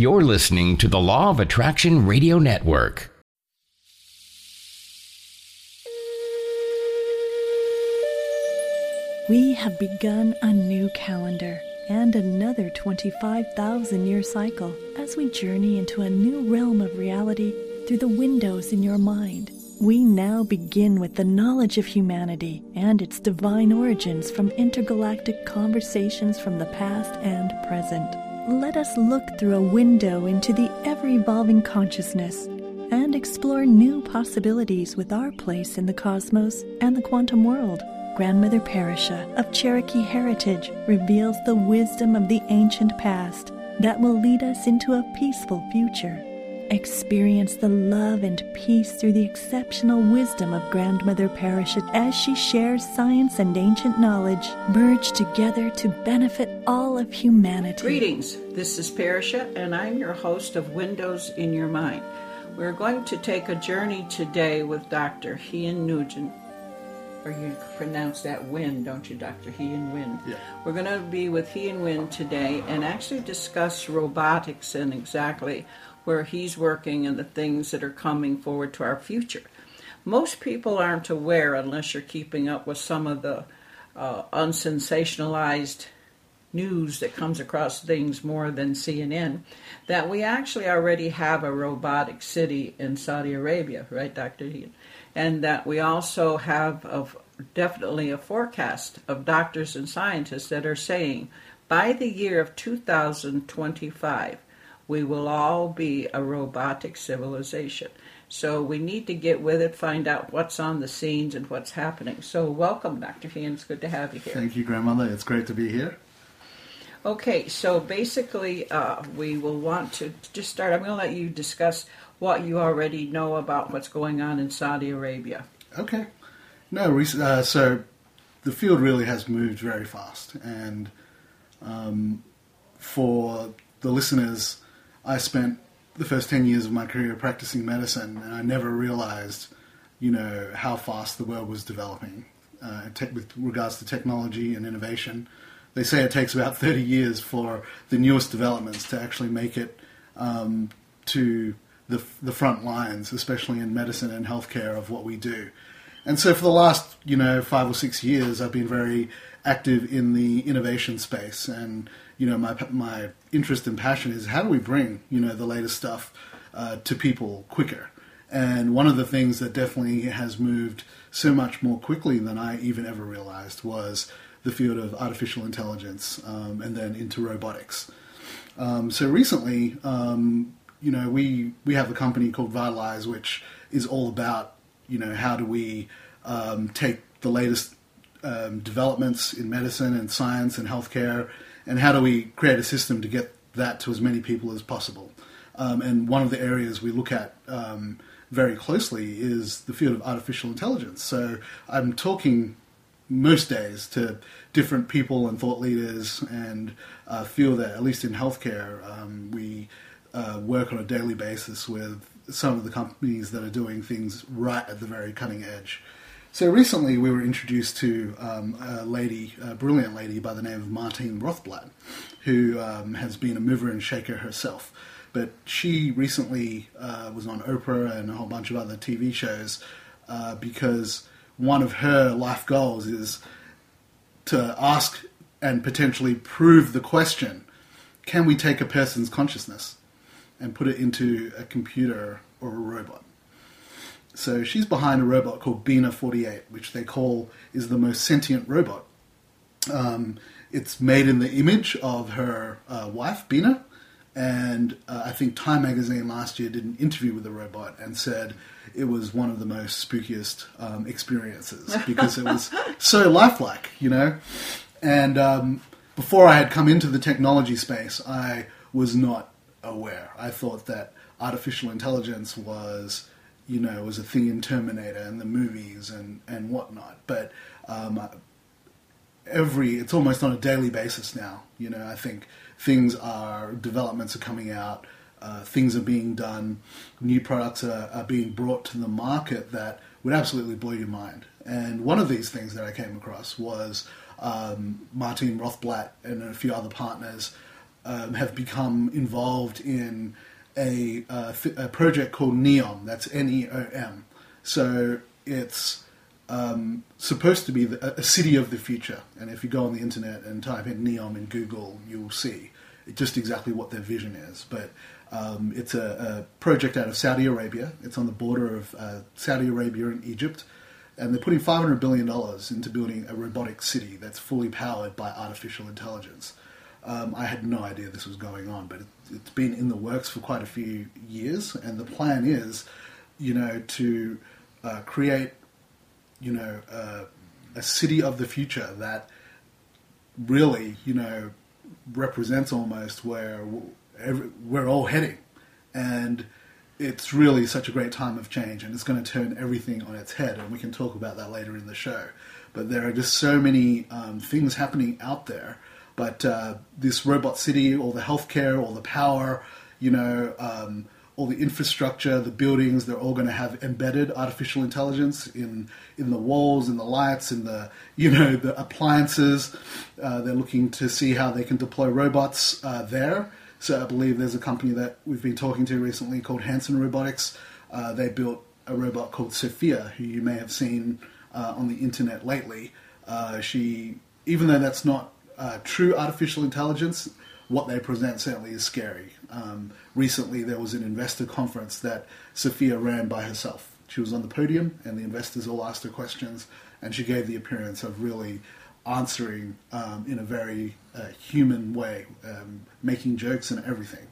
You're listening to the Law of Attraction Radio Network. We have begun a new calendar and another 25,000 year cycle as we journey into a new realm of reality through the windows in your mind. We now begin with the knowledge of humanity and its divine origins from intergalactic conversations from the past and present. Let us look through a window into the ever evolving consciousness and explore new possibilities with our place in the cosmos and the quantum world. Grandmother Parisha of Cherokee heritage reveals the wisdom of the ancient past that will lead us into a peaceful future. Experience the love and peace through the exceptional wisdom of Grandmother Parisha as she shares science and ancient knowledge merged together to benefit all of humanity. Greetings, this is Parisha, and I'm your host of Windows in Your Mind. We're going to take a journey today with Dr. Hien Nugent. Or you pronounce that Win, don't you, Dr. Hien Nguyen? Yeah. We're going to be with Hien Nguyen today and actually discuss robotics and exactly where he's working and the things that are coming forward to our future. Most people aren't aware, unless you're keeping up with some of the uh, unsensationalized news that comes across things more than CNN, that we actually already have a robotic city in Saudi Arabia, right, Dr. Hien? And that we also have a, definitely a forecast of doctors and scientists that are saying by the year of 2025, we will all be a robotic civilization. So we need to get with it, find out what's on the scenes and what's happening. So welcome, Dr. Hien. It's good to have you here. Thank you, Grandmother. It's great to be here. Okay, so basically, uh, we will want to just start. I'm going to let you discuss what you already know about what's going on in Saudi Arabia. Okay. No, uh, so the field really has moved very fast. And um, for the listeners, I spent the first 10 years of my career practicing medicine, and I never realized, you know, how fast the world was developing uh, te- with regards to technology and innovation. They say it takes about 30 years for the newest developments to actually make it um, to the, the front lines, especially in medicine and healthcare, of what we do. And so for the last, you know, five or six years, I've been very active in the innovation space. And, you know, my, my interest and passion is how do we bring, you know, the latest stuff uh, to people quicker? And one of the things that definitely has moved so much more quickly than I even ever realized was the field of artificial intelligence um, and then into robotics. Um, so recently, um, you know, we, we have a company called Vitalize, which is all about, you know, how do we um, take the latest um, developments in medicine and science and healthcare, and how do we create a system to get that to as many people as possible. Um, and one of the areas we look at um, very closely is the field of artificial intelligence. So I'm talking most days to different people and thought leaders, and uh, feel that at least in healthcare, um, we uh, work on a daily basis with some of the companies that are doing things right at the very cutting edge. So recently, we were introduced to um, a lady, a brilliant lady by the name of Martine Rothblatt, who um, has been a mover and shaker herself. But she recently uh, was on Oprah and a whole bunch of other TV shows uh, because one of her life goals is to ask and potentially prove the question can we take a person's consciousness and put it into a computer or a robot? So she's behind a robot called Bina 48, which they call is the most sentient robot. Um, it's made in the image of her uh, wife, Bina, and uh, I think Time magazine last year did an interview with the robot and said it was one of the most spookiest um, experiences because it was so lifelike, you know. And um, before I had come into the technology space, I was not aware. I thought that artificial intelligence was, you know, was a thing in Terminator and the movies and, and whatnot. But um, every, it's almost on a daily basis now. You know, I think things are, developments are coming out, uh, things are being done, new products are, are being brought to the market that would absolutely blow your mind. And one of these things that I came across was um, Martine Rothblatt and a few other partners um, have become involved in a, uh, a, project called NEOM. That's N E O M. So it's um, supposed to be the, a city of the future. And if you go on the internet and type in NEOM in Google, you'll see just exactly what their vision is. But um, it's a, a, project out of Saudi Arabia. It's on the border of uh, Saudi Arabia and Egypt. And they're putting $500 billion into building a robotic city that's fully powered by artificial intelligence. Um, I had no idea this was going on, but it, has been in the works for quite a few years, and the plan is, you know, to uh, create, you know, uh, a city of the future that really, you know, represents almost where we're all heading, and it's really such a great time of change, and it's going to turn everything on its head, and we can talk about that later in the show. But there are just so many um, things happening out there but uh, this robot city, all the healthcare, all the power, you know, um, all the infrastructure, the buildings, they're all going to have embedded artificial intelligence in in the walls, in the lights, in the you know the appliances. Uh, they're looking to see how they can deploy robots uh, there. So I believe there's a company that we've been talking to recently called Hanson Robotics. Uh, they built a robot called Sophia, who you may have seen uh, on the internet lately. Uh, she, even though that's not uh, true artificial intelligence, what they present certainly is scary. Um, recently, there was an investor conference that Sophia ran by herself. She was on the podium, and the investors all asked her questions, and she gave the appearance of really answering um, in a very uh, human way, um, making jokes and everything.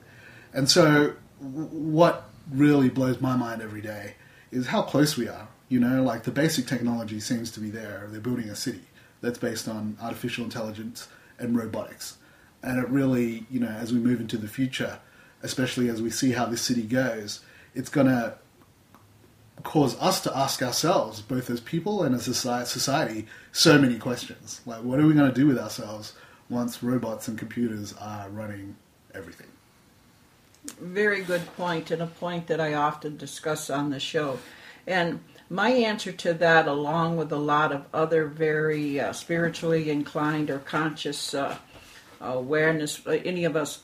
And so, what really blows my mind every day is how close we are. You know, like the basic technology seems to be there. They're building a city that's based on artificial intelligence and robotics. And it really, you know, as we move into the future, especially as we see how this city goes, it's going to cause us to ask ourselves, both as people and as a society, so many questions. Like, what are we going to do with ourselves once robots and computers are running everything? Very good point, and a point that I often discuss on the show. And my answer to that, along with a lot of other very uh, spiritually inclined or conscious uh, awareness, uh, any of us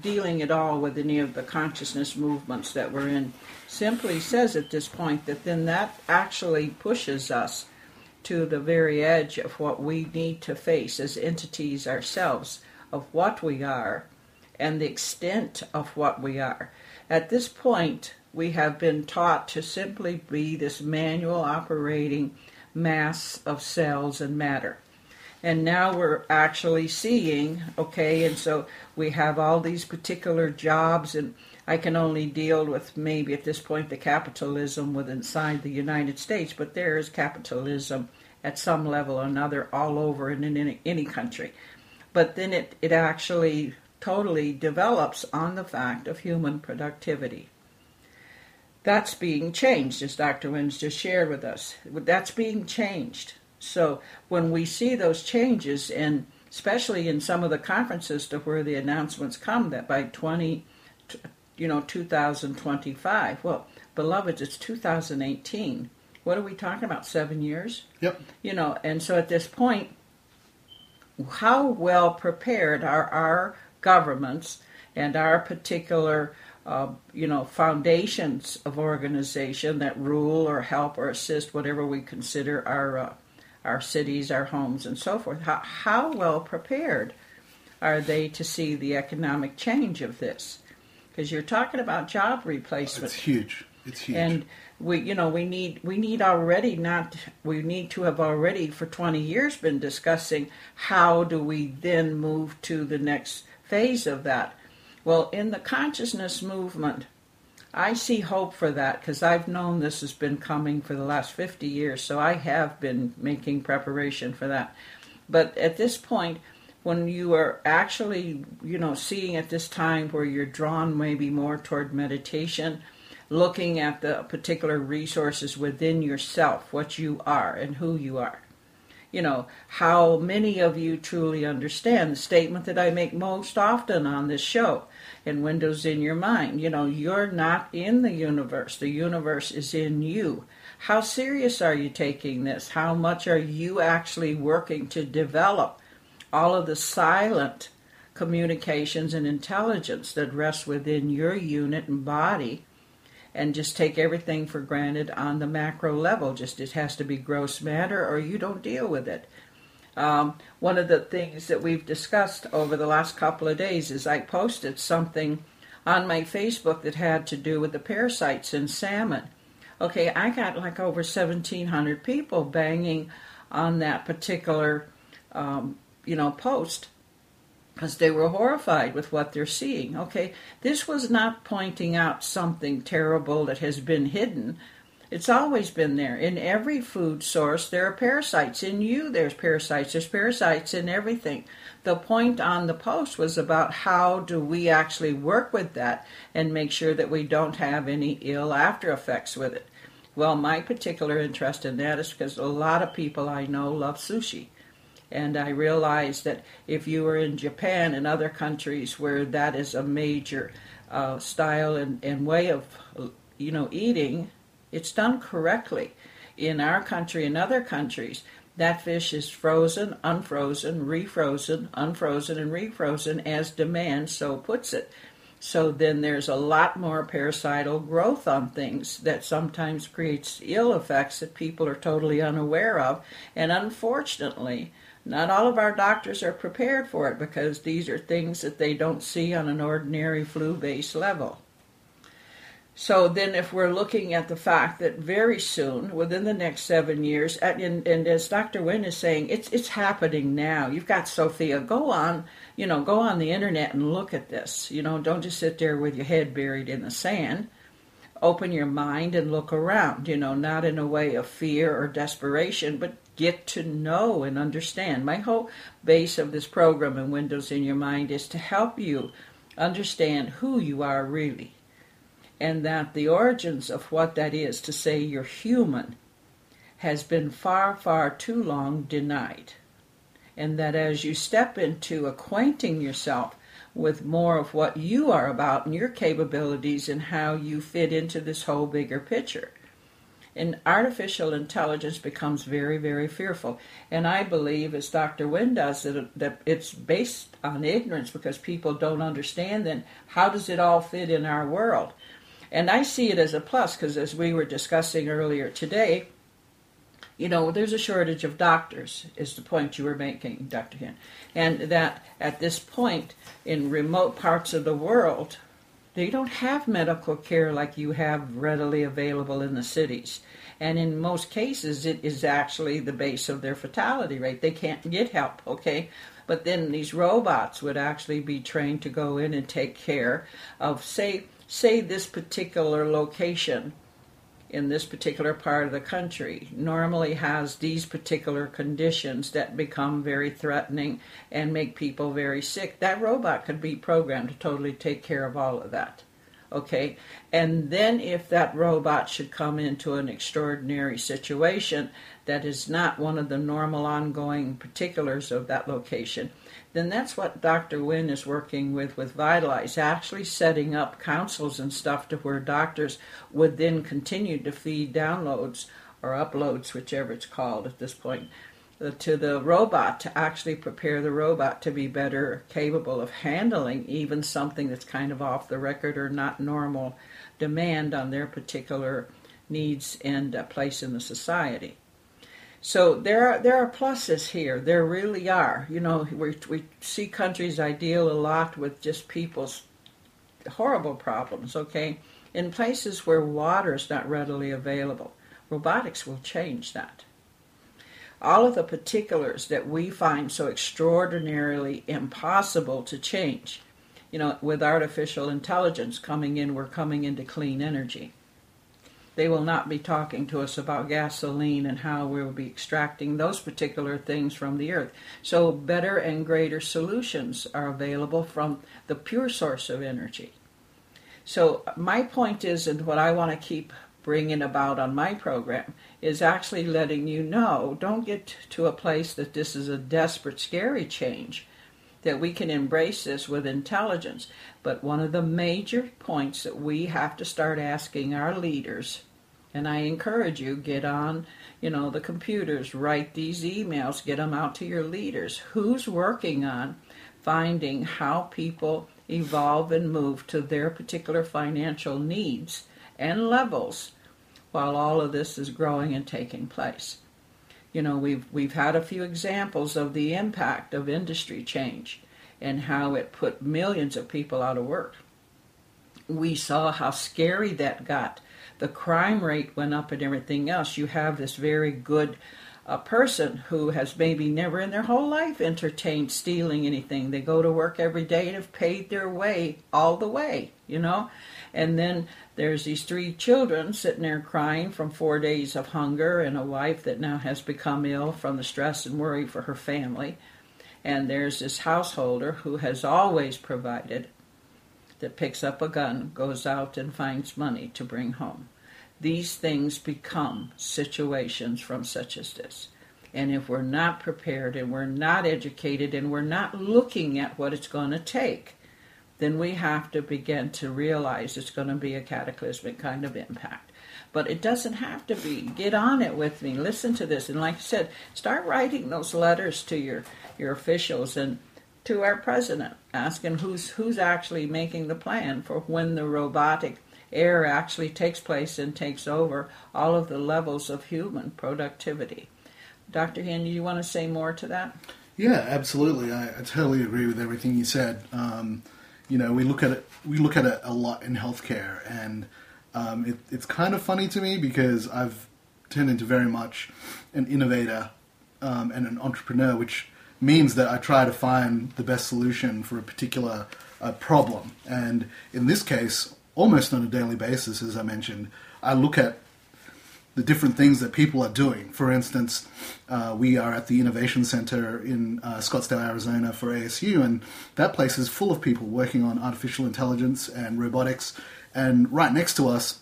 dealing at all with any of the consciousness movements that we're in, simply says at this point that then that actually pushes us to the very edge of what we need to face as entities ourselves, of what we are, and the extent of what we are. At this point, we have been taught to simply be this manual operating mass of cells and matter. And now we're actually seeing, okay, and so we have all these particular jobs, and I can only deal with maybe at this point the capitalism within inside the United States, but there is capitalism at some level or another all over and in any, any country. But then it, it actually totally develops on the fact of human productivity. That's being changed, as Dr. Wins just shared with us. That's being changed. So when we see those changes, and especially in some of the conferences to where the announcements come that by 20, you know, 2025, well, beloved, it's 2018. What are we talking about? Seven years? Yep. You know, and so at this point, how well prepared are our governments and our particular uh, you know, foundations of organization that rule or help or assist whatever we consider our uh, our cities, our homes, and so forth. How, how well prepared are they to see the economic change of this? Because you're talking about job replacement. It's huge. It's huge. And we, you know, we need we need already not we need to have already for 20 years been discussing how do we then move to the next phase of that well, in the consciousness movement, I see hope for that because I've known this has been coming for the last 50 years, so I have been making preparation for that. But at this point, when you are actually, you know, seeing at this time where you're drawn maybe more toward meditation, looking at the particular resources within yourself, what you are and who you are. You know, how many of you truly understand the statement that I make most often on this show and Windows in Your Mind. You know, you're not in the universe, the universe is in you. How serious are you taking this? How much are you actually working to develop all of the silent communications and intelligence that rests within your unit and body and just take everything for granted on the macro level. Just it has to be gross matter or you don't deal with it. Um, one of the things that we've discussed over the last couple of days is I posted something on my Facebook that had to do with the parasites in salmon. Okay, I got like over 1,700 people banging on that particular, um, you know, post because they were horrified with what they're seeing. Okay, this was not pointing out something terrible that has been hidden. It's always been there. In every food source, there are parasites. In you, there's parasites. There's parasites in everything. The point on the post was about how do we actually work with that and make sure that we don't have any ill after effects with it. Well, my particular interest in that is because a lot of people I know love sushi. And I realized that if you were in Japan and other countries where that is a major uh, style and, and way of, you know, eating, it's done correctly. In our country and other countries, that fish is frozen, unfrozen, refrozen, unfrozen, and refrozen as demand so puts it. So then there's a lot more parasital growth on things that sometimes creates ill effects that people are totally unaware of. And unfortunately, not all of our doctors are prepared for it because these are things that they don't see on an ordinary flu based level. So then, if we're looking at the fact that very soon, within the next seven years, and, and, as Dr. Nguyen is saying, it's it's happening now. You've got Sophia. Go on, you know, go on the internet and look at this. You know, don't just sit there with your head buried in the sand. Open your mind and look around. You know, not in a way of fear or desperation, but get to know and understand. My whole base of this program and Windows in Your Mind is to help you understand who you are really and that the origins of what that is to say you're human has been far, far too long denied. And that as you step into acquainting yourself with more of what you are about and your capabilities and how you fit into this whole bigger picture. And artificial intelligence becomes very, very fearful. And I believe, as Dr. Nguyen does, that, that it's based on ignorance because people don't understand then how does it all fit in our world. And I see it as a plus because, as we were discussing earlier today, you know, there's a shortage of doctors, is the point you were making, Dr. Hien. And that at this point, in remote parts of the world, they don't have medical care like you have readily available in the cities. And in most cases, it is actually the base of their fatality rate. They can't get help, okay? But then these robots would actually be trained to go in and take care of, say, say this particular location in this particular part of the country normally has these particular conditions that become very threatening and make people very sick, that robot could be programmed to totally take care of all of that. Okay? And then if that robot should come into an extraordinary situation that is not one of the normal ongoing particulars of that location, then that's what Dr. Nguyen is working with with Vitalize, actually setting up councils and stuff to where doctors would then continue to feed downloads or uploads, whichever it's called at this point, to the robot to actually prepare the robot to be better capable of handling even something that's kind of off the record or not normal demand on their particular needs and uh, place in the society. So there are there are pluses here. There really are. You know, we we see countries I deal a lot with just people's horrible problems. Okay, in places where water is not readily available, robotics will change that. All of the particulars that we find so extraordinarily impossible to change, you know, with artificial intelligence coming in, we're coming into clean energy. They will not be talking to us about gasoline and how we will be extracting those particular things from the earth. So, better and greater solutions are available from the pure source of energy. So, my point is, and what I want to keep bringing about on my program, is actually letting you know don't get to a place that this is a desperate, scary change, that we can embrace this with intelligence. But one of the major points that we have to start asking our leaders, and I encourage you, get on, you know, the computers, write these emails, get them out to your leaders. Who's working on finding how people evolve and move to their particular financial needs and levels while all of this is growing and taking place. You know, we've we've had a few examples of the impact of industry change and how it put millions of people out of work. We saw how scary that got. The crime rate went up and everything else. You have this very good a person who has maybe never in their whole life entertained stealing anything. They go to work every day and have paid their way all the way, you know? And then there's these three children sitting there crying from four days of hunger and a wife that now has become ill from the stress and worry for her family. And there's this householder who has always provided that picks up a gun, goes out and finds money to bring home these things become situations from such as this. And if we're not prepared and we're not educated and we're not looking at what it's going to take, then we have to begin to realize it's going to be a cataclysmic kind of impact. But it doesn't have to be. Get on it with me. Listen to this. And like I said, start writing those letters to your, your officials and to our president, asking who's who's actually making the plan for when the robotic air actually takes place and takes over all of the levels of human productivity. Dr. Hien, you want to say more to that? Yeah, absolutely. I, I totally agree with everything you said. Um, you know, we look at it. We look at it a lot in healthcare, and um, it, it's kind of funny to me because I've turned into very much an innovator um, and an entrepreneur, which means that I try to find the best solution for a particular uh, problem. And in this case, almost on a daily basis, as I mentioned. I look at the different things that people are doing. For instance, uh, we are at the Innovation Center in uh, Scottsdale, Arizona for ASU, and that place is full of people working on artificial intelligence and robotics. And right next to us,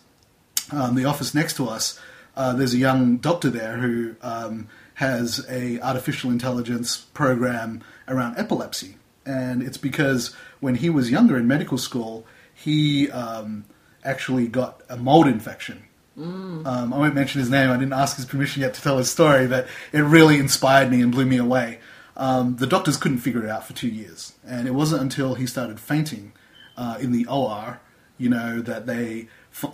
um, the office next to us, uh, there's a young doctor there who um, has a artificial intelligence program around epilepsy. And it's because when he was younger in medical school, he um, actually got a mold infection. Mm. Um, I won't mention his name. I didn't ask his permission yet to tell his story, but it really inspired me and blew me away. Um, the doctors couldn't figure it out for two years, and it wasn't until he started fainting uh, in the OR, you know, that they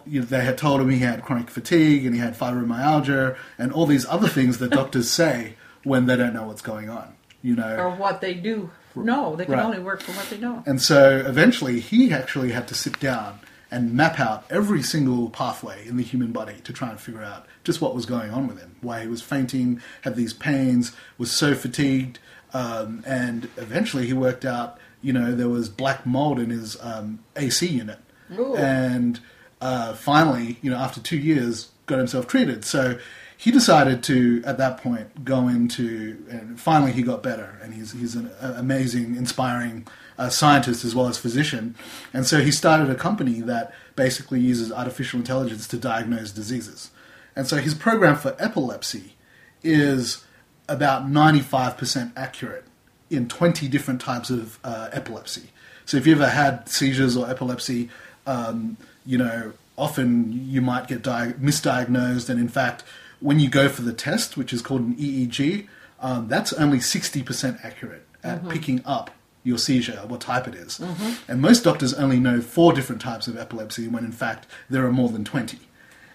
you know, they had told him he had chronic fatigue and he had fibromyalgia and all these other things that doctors say when they don't know what's going on. You know, or what they do no, they can right. only work for what they know. And so eventually he actually had to sit down and map out every single pathway in the human body to try and figure out just what was going on with him, why he was fainting, had these pains, was so fatigued, um, and eventually he worked out, you know, there was black mold in his um, AC unit, Ooh. and uh, finally, you know, after two years, got himself treated. So he decided to, at that point, go into, and finally he got better, and he's, he's an amazing, inspiring uh, scientist as well as physician. And so he started a company that basically uses artificial intelligence to diagnose diseases. And so his program for epilepsy is about 95% accurate in 20 different types of uh, epilepsy. So if you ever had seizures or epilepsy, um, you know, often you might get di- misdiagnosed, and in fact, when you go for the test, which is called an EEG, um, that's only 60% accurate at mm-hmm. picking up your seizure, what type it is. Mm-hmm. And most doctors only know four different types of epilepsy when in fact there are more than 20.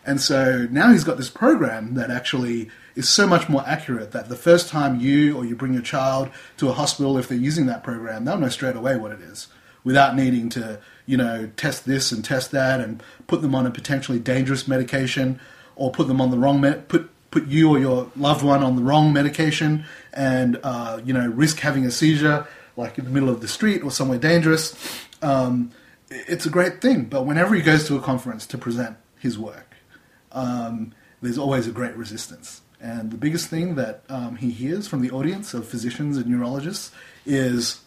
And so now he's got this program that actually is so much more accurate that the first time you or you bring your child to a hospital, if they're using that program, they'll know straight away what it is without needing to, you know, test this and test that and put them on a potentially dangerous medication or put them on the wrong med- put put you or your loved one on the wrong medication and uh, you know risk having a seizure like in the middle of the street or somewhere dangerous. Um, it's a great thing, but whenever he goes to a conference to present his work, um, there's always a great resistance. And the biggest thing that um, he hears from the audience of physicians and neurologists is,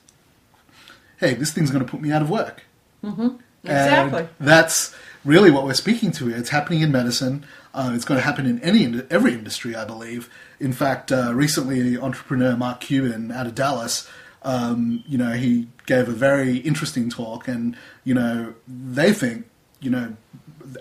"Hey, this thing's going to put me out of work." Mm-hmm. Exactly. And that's really what we're speaking to here. It's happening in medicine. Uh, it's going to happen in any every industry, I believe. In fact, uh, recently, entrepreneur Mark Cuban out of Dallas, um, you know, he gave a very interesting talk, and you know, they think, you know,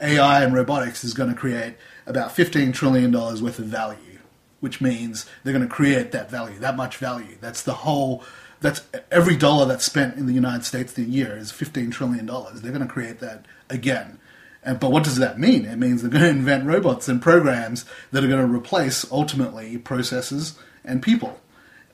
AI and robotics is going to create about fifteen trillion dollars worth of value, which means they're going to create that value, that much value. That's the whole. That's every dollar that's spent in the United States in a year is fifteen trillion dollars. They're going to create that again. And, but what does that mean? It means they're going to invent robots and programs that are going to replace ultimately processes and people.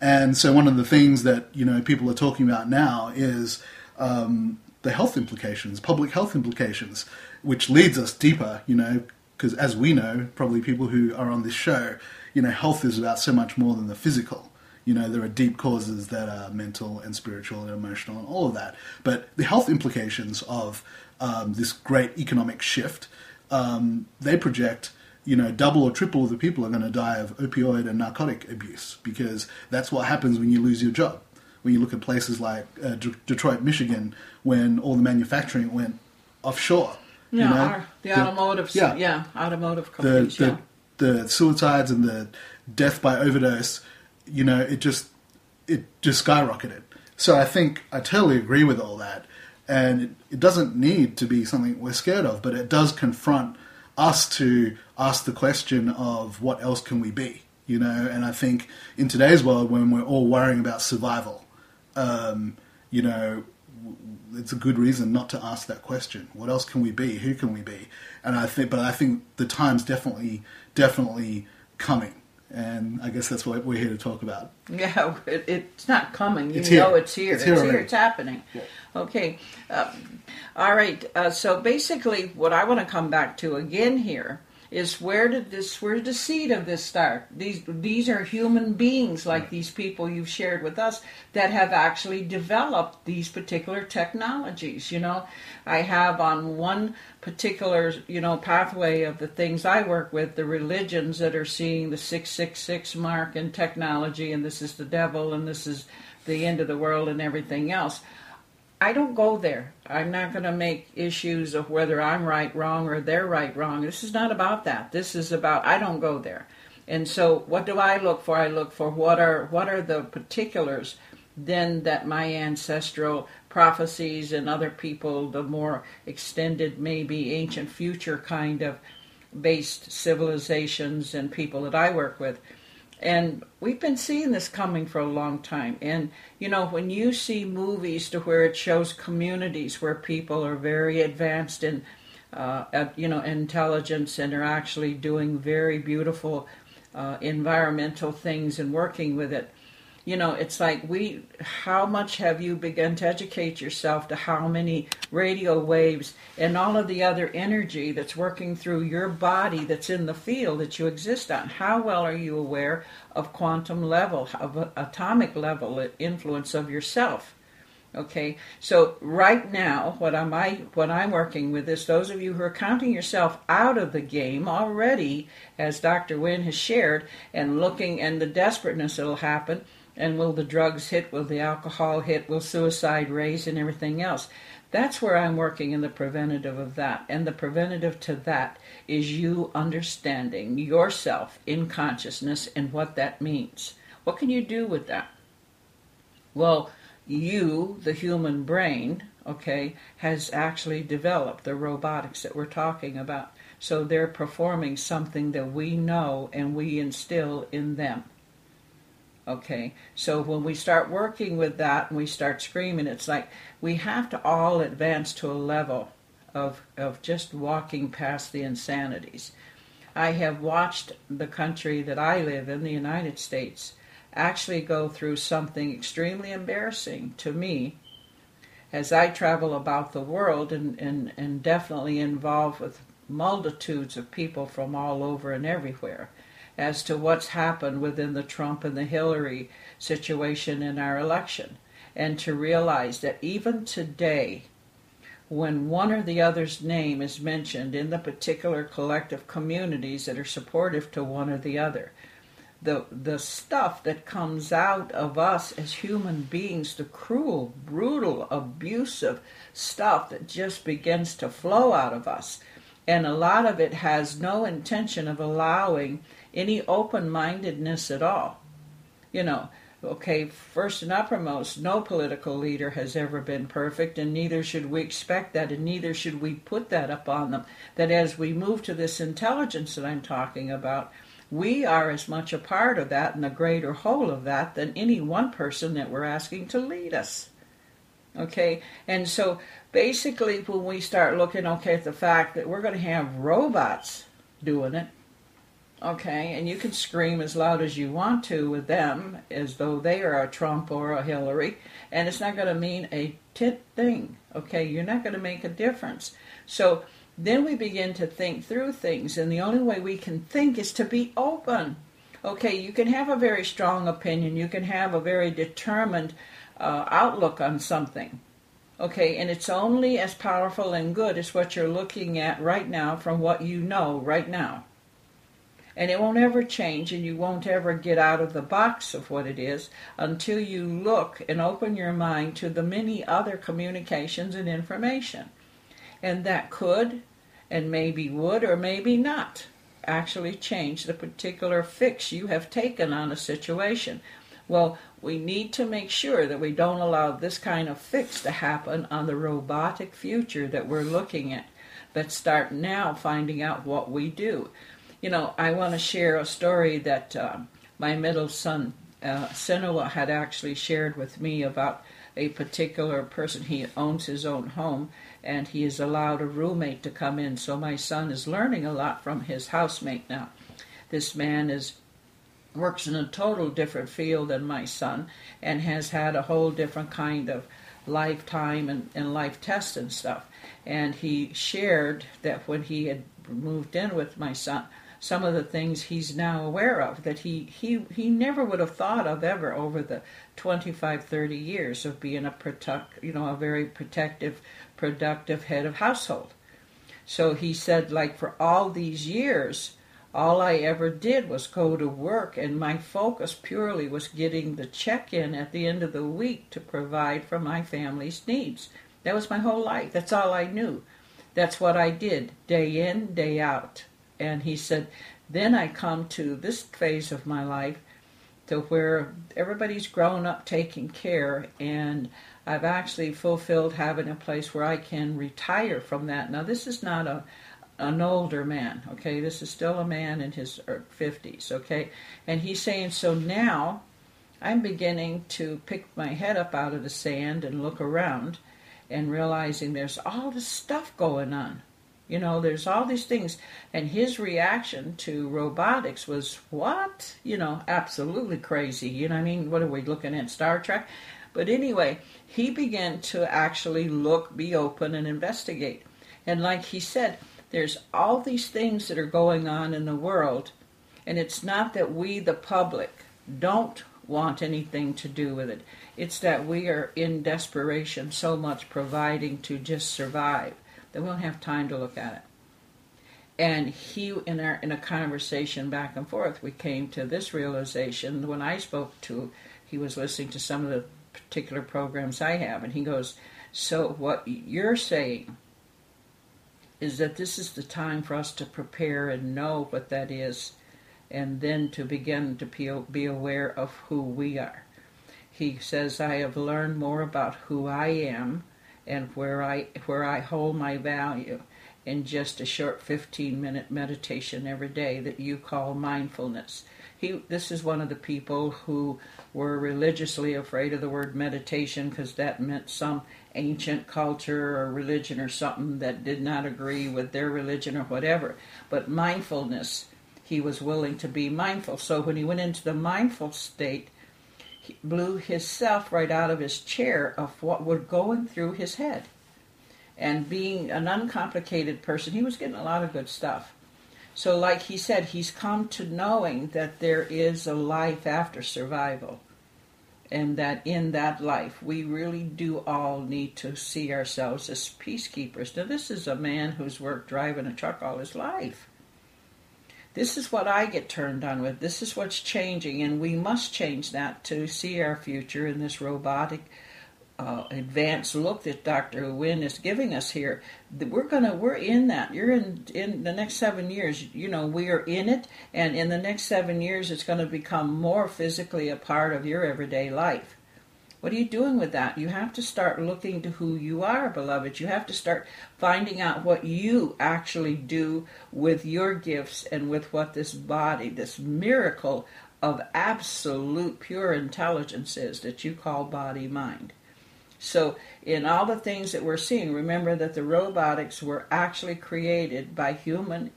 And so one of the things that you know people are talking about now is um, the health implications, public health implications, which leads us deeper. You know, because as we know, probably people who are on this show, you know, health is about so much more than the physical. You know, there are deep causes that are mental and spiritual and emotional and all of that. But the health implications of um, this great economic shift, um, they project you know, double or triple of the people are going to die of opioid and narcotic abuse because that's what happens when you lose your job. When you look at places like uh, D- Detroit, Michigan, when all the manufacturing went offshore. Yeah, you know, our, the, the- automotive, yeah. yeah, automotive the, companies, the, yeah. the suicides and the death by overdose, you know, it just it just skyrocketed. So I think I totally agree with all that, and it, it doesn't need to be something we're scared of, but it does confront us to ask the question of what else can we be, you know. And I think in today's world, when we're all worrying about survival, um, you know, it's a good reason not to ask that question. What else can we be? Who can we be? And I think, but I think the time's definitely, definitely coming. And I guess that's what we're here to talk about. Yeah, it, it's not coming. You It's here. know it's here. It's It's, here here. It's happening. Okay. Um, all right. Uh, so basically, what I want to come back to again here is where did this? Where did the seed of this start? These these are human beings like these people you've shared with us that have actually developed these particular technologies. You know, I have on one particular you know pathway of the things I work with the religions that are seeing the 666 mark in technology and this is the devil and this is the end of the world and everything else. I don't go there. I'm not going to make issues of whether I'm right, wrong, or they're right, wrong. This is not about that. This is about I don't go there. And so, what do I look for? I look for what are what are the particulars then that my ancestral prophecies and other people, the more extended, maybe ancient future kind of based civilizations and people that I work with. And we've been seeing this coming for a long time. And, you know, when you see movies to where it shows communities where people are very advanced in, uh, you know, intelligence and are actually doing very beautiful uh, environmental things and working with it, you know, it's like we, how much have you begun to educate yourself to how many radio waves and all of the other energy that's working through your body that's in the field that you exist on? How well are you aware of quantum level, of atomic level influence of yourself? Okay, so right now, what am I what I'm working with is those of you who are counting yourself out of the game already, as Dr. Nguyen has shared, and looking and the desperateness that'll happen, and will the drugs hit, will the alcohol hit, will suicide raise, and everything else. That's where I'm working in the preventative of that. And the preventative to that is you understanding yourself in consciousness and what that means. What can you do with that? Well, you, the human brain, okay, has actually developed the robotics that we're talking about. So they're performing something that we know and we instill in them. Okay, so when we start working with that and we start screaming, it's like we have to all advance to a level of, of just walking past the insanities. I have watched the country that I live in, the United States, actually go through something extremely embarrassing to me as I travel about the world and, and, and definitely involved with multitudes of people from all over and everywhere as to what's happened within the Trump and the Hillary situation in our election. And to realize that even today, when one or the other's name is mentioned in the particular collective communities that are supportive to one or the other. The, the stuff that comes out of us as human beings, the cruel, brutal, abusive stuff that just begins to flow out of us. And a lot of it has no intention of allowing any open mindedness at all. You know, okay, first and uppermost, no political leader has ever been perfect, and neither should we expect that, and neither should we put that upon them. That as we move to this intelligence that I'm talking about, we are as much a part of that and a greater whole of that than any one person that we're asking to lead us. Okay, and so basically, when we start looking, okay, at the fact that we're going to have robots doing it, okay, and you can scream as loud as you want to with them as though they are a Trump or a Hillary, and it's not going to mean a tit thing, okay? You're not going to make a difference. So then we begin to think through things, and the only way we can think is to be open. Okay, you can have a very strong opinion, you can have a very determined uh, outlook on something. Okay, and it's only as powerful and good as what you're looking at right now from what you know right now and it won't ever change and you won't ever get out of the box of what it is until you look and open your mind to the many other communications and information. And that could and maybe would or maybe not actually change the particular fix you have taken on a situation. Well, we need to make sure that we don't allow this kind of fix to happen on the robotic future that we're looking at. Let's start now finding out what we do you know, I want to share a story that uh, my middle son, uh, Senua, had actually shared with me about a particular person. He owns his own home and he has allowed a roommate to come in. So my son is learning a lot from his housemate now. This man is works in a total different field than my son and has had a whole different kind of lifetime and, and life test and stuff. And he shared that when he had moved in with my son, some of the things he's now aware of that he, he, he never would have thought of ever over the 25, 30 years of being a protect, you know, a very protective, productive head of household. So he said, like, for all these years, all I ever did was go to work, and my focus purely was getting the check in at the end of the week to provide for my family's needs. That was my whole life. That's all I knew. That's what I did, day in, day out. And he said, then I come to this phase of my life to where everybody's grown up taking care and I've actually fulfilled having a place where I can retire from that. Now this is not a an older man, okay? This is still a man in his 50s, er, okay? And he's saying so now I'm beginning to pick my head up out of the sand and look around and realizing there's all this stuff going on. You know, there's all these things. And his reaction to robotics was, what? You know, absolutely crazy. You know I mean? What are we looking at? Star Trek? But anyway, he began to actually look, be open, and investigate. And like he said, there's all these things that are going on in the world, and it's not that we, the public, don't want anything to do with it. It's that we are in desperation so much providing to just survive that we don't have time to look at it. And he, in our in a conversation back and forth, we came to this realization. When I spoke to, he was listening to some of the particular programs I have, and he goes, "So what you're saying is that this is the time for us to prepare and know what that is, and then to begin to be aware of who we are." He says, "I have learned more about who I am." And where I where I hold my value in just a short 15 minute meditation every day that you call mindfulness. He this is one of the people who were religiously afraid of the word meditation because that meant some ancient culture or religion or something that did not agree with their religion or whatever. But mindfulness, he was willing to be mindful. So when he went into the mindful state, blew himself right out of his chair of what was going through his head. And being an uncomplicated person, he was getting a lot of good stuff. So, like he said, he's come to knowing that there is a life after survival. and that in that life we really do all need to see ourselves as peacekeepers. Now, this is a man who's worked driving a truck all his life. This is what I get turned on with. This is what's changing, and we must change that to see our future in this robotic uh, advanced look that Dr. Nguyen is giving us here. We're gonna we're in that. You're in in the next seven years. You know we are in it, and in the next seven years, it's going to become more physically a part of your everyday life. What are you doing with that? You have to start looking to who you are, beloved. You have to start finding out what you actually do with your gifts and with what this body, this miracle of absolute pure intelligence is that you call body mind. So, in all the things that we're seeing, remember that the robotics were actually created by human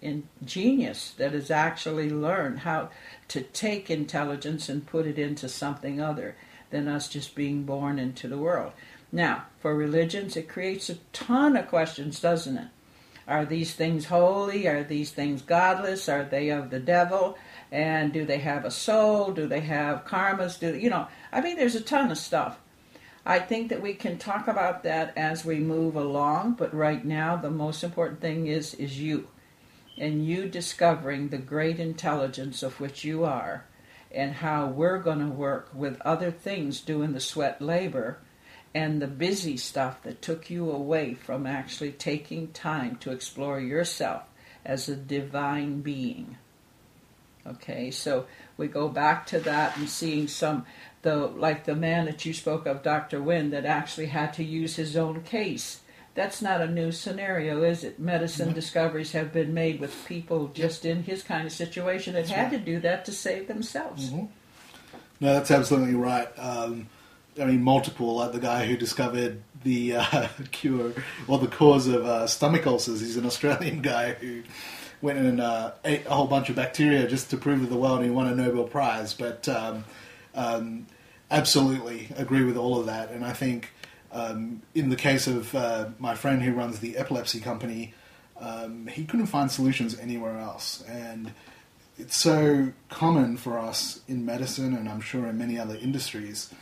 genius that has actually learned how to take intelligence and put it into something other than us just being born into the world. Now, for religions, it creates a ton of questions, doesn't it? Are these things holy? Are these things godless? Are they of the devil? And do they have a soul? Do they have karmas? Do you know? I mean, there's a ton of stuff. I think that we can talk about that as we move along, but right now the most important thing is is you. And you discovering the great intelligence of which you are and how we're going to work with other things doing the sweat labor and the busy stuff that took you away from actually taking time to explore yourself as a divine being. Okay, so we go back to that and seeing some the like the man that you spoke of, Dr. Nguyen, that actually had to use his own case. That's not a new scenario, is it? Medicine discoveries have been made with people just in his kind of situation that that's had right. to do that to save themselves. Mm-hmm. No, that's absolutely right. Um, I mean, multiple, like the guy who discovered the uh, cure or the cause of uh, stomach ulcers. He's an Australian guy who went and uh, ate a whole bunch of bacteria just to prove to the world he won a Nobel Prize. But um, um, absolutely agree with all of that. And I think um, in the case of uh, my friend who runs the epilepsy company, um, he couldn't find solutions anywhere else. And it's so common for us in medicine, and I'm sure in many other industries.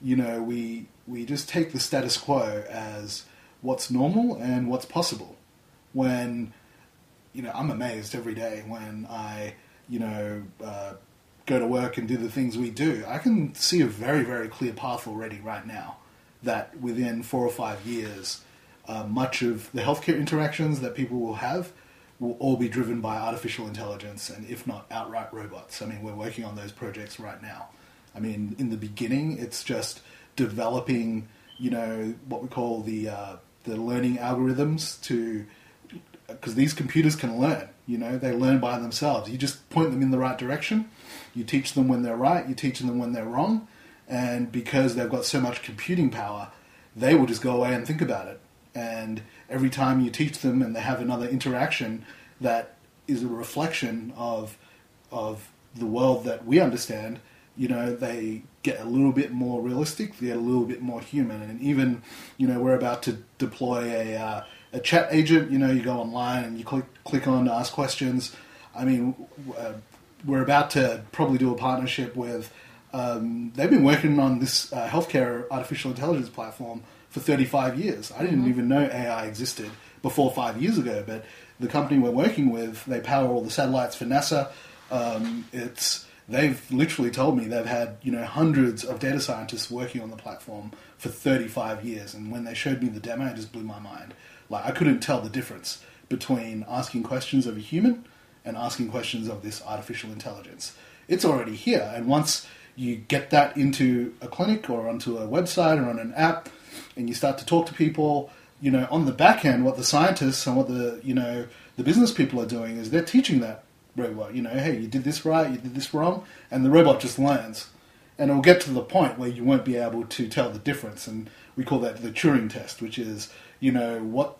You know, we we just take the status quo as what's normal and what's possible. When you know, I'm amazed every day when I you know uh, go to work and do the things we do, I can see a very, very clear path already right now that within four or five years, uh, much of the healthcare interactions that people will have will all be driven by artificial intelligence and if not outright robots. I mean, we're working on those projects right now. I mean, in the beginning, it's just developing, you know, what we call the uh, the learning algorithms to because these computers can learn. You know, they learn by themselves. You just point them in the right direction. You teach them when they're right. You teach them when they're wrong. And because they've got so much computing power, they will just go away and think about it. And every time you teach them and they have another interaction that is a reflection of of the world that we understand, you know, they get a little bit more realistic, they get a little bit more human. And even, you know, we're about to deploy a uh, a chat agent. You know, you go online and you click click on to ask questions. I mean, uh, we're about to probably do a partnership with. Um, they've been working on this uh, healthcare artificial intelligence platform for 35 years. I didn't mm-hmm. even know AI existed before five years ago, but the company we're working with, they power all the satellites for NASA. Um, it's they've literally told me they've had you know hundreds of data scientists working on the platform for 35 years, and when they showed me the demo, it just blew my mind. Like I couldn't tell the difference between asking questions of a human and asking questions of this artificial intelligence. It's already here, and once you get that into a clinic or onto a website or on an app, and you start to talk to people, you know, on the back end, what the scientists and what the you know the business people are doing is they're teaching that robot, you know, hey, you did this right, you did this wrong, and the robot just learns. And it will get to the point where you won't be able to tell the difference, and we call that the Turing test, which is you know, what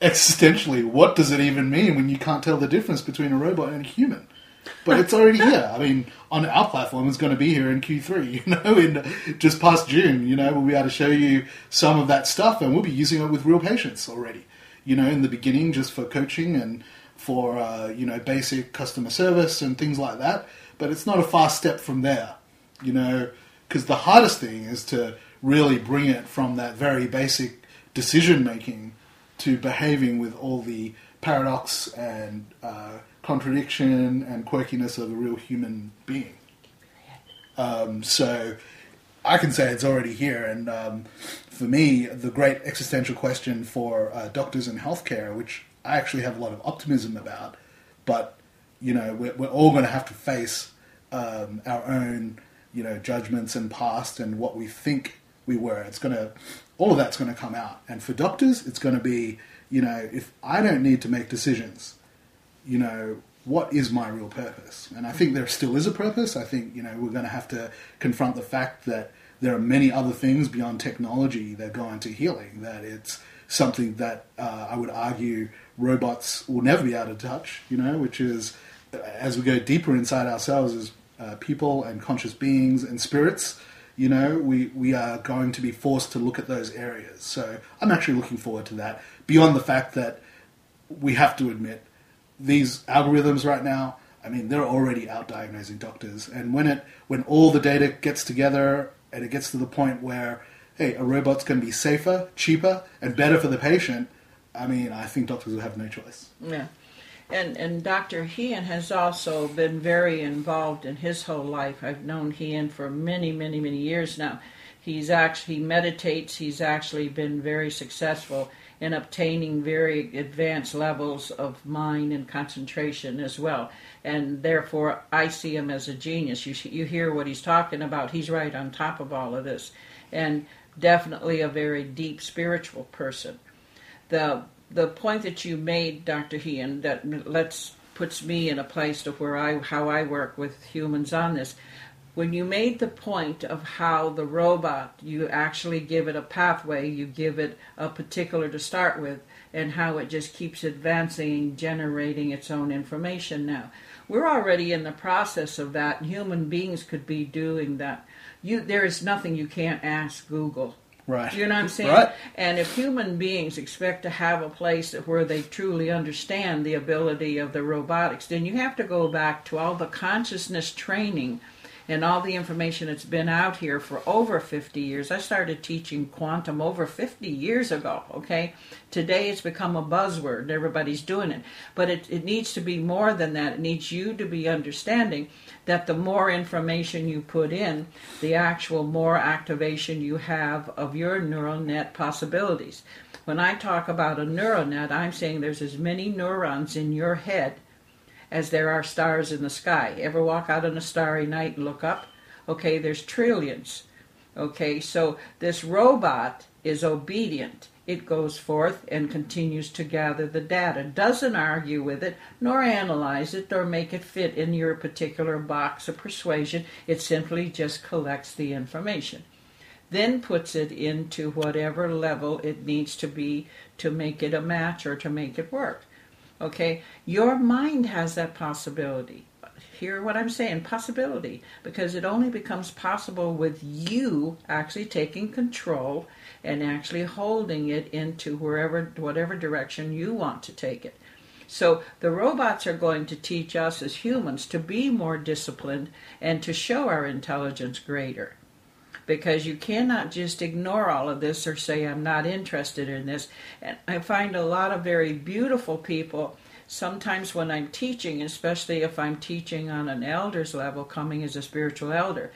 existentially, what does it even mean when you can't tell the difference between a robot and a human? But it's already here. I mean, on our platform, it's going to be here in Q3. You know, in just past June. You know, we'll be able to show you some of that stuff, and we'll be using it with real patients already. You know, in the beginning, just for coaching and for uh, you know basic customer service and things like that. But it's not a fast step from there. You know, because the hardest thing is to really bring it from that very basic decision making to behaving with all the paradox and uh, contradiction and quirkiness of a real human being. Um, so I can say it's already here, and um, for me, the great existential question for uh, doctors in healthcare, which I actually have a lot of optimism about, but you know, we're, we're all going to have to face um, our own, you know, judgments and past and what we think we were. It's going to, all of that's going to come out, and for doctors, it's going to be, you know, if I don't need to make decisions, you know, what is my real purpose? And I think there still is a purpose. I think, you know, we're going to have to confront the fact that there are many other things beyond technology that go into healing, that it's something that uh, I would argue robots will never be able to touch, you know, which is as we go deeper inside ourselves as uh, people and conscious beings and spirits, you know, we, we are going to be forced to look at those areas. So I'm actually looking forward to that, beyond the fact that we have to admit these algorithms right now, I mean, they're already out diagnosing doctors. And when it when all the data gets together and it gets to the point where, hey, a robot's going to be safer, cheaper, and better for the patient, I mean, I think doctors will have no choice. Yeah. And, and Dr. Hien has also been very involved in his whole life. I've known Hien for many, many, many years now. He's actually he meditates. He's actually been very successful in obtaining very advanced levels of mind and concentration as well. And therefore, I see him as a genius. You, you hear what he's talking about. He's right on top of all of this. And definitely a very deep spiritual person. The, the point that you made, Dr. Hien, that lets puts me in a place to where I how I work with humans on this when you made the point of how the robot, you actually give it a pathway, you give it a particular to start with, and how it just keeps advancing, generating its own information now. We're already in the process of that, human beings could be doing that. You, there is nothing you can't ask Google. Right. You know what I'm saying? Right. And if human beings expect to have a place where they truly understand the ability of the robotics, then you have to go back to all the consciousness training and all the information that's been out here for over 50 years. I started teaching quantum over 50 years ago, okay? Today it's become a buzzword. Everybody's doing it. But it, it needs to be more than that. It needs you to be understanding that the more information you put in, the actual more activation you have of your neural net possibilities. When I talk about a neural net, I'm saying there's as many neurons in your head as there are stars in the sky. Ever walk out on a starry night and look up? Okay, there's trillions. Okay, so this robot is obedient. It goes forth and continues to gather the data, doesn't argue with it, nor analyze it, nor make it fit in your particular box of persuasion. It simply just collects the information. Then puts it into whatever level it needs to be to make it a match or to make it work. Okay, your mind has that possibility. Hear what I'm saying? Possibility. Because it only becomes possible with you actually taking control and actually holding it into wherever, whatever direction you want to take it. So the robots are going to teach us as humans to be more disciplined and to show our intelligence greater. Because you cannot just ignore all of this or say, I'm not interested in this. And I find a lot of very beautiful people sometimes when I'm teaching, especially if I'm teaching on an elder's level, coming as a spiritual elder,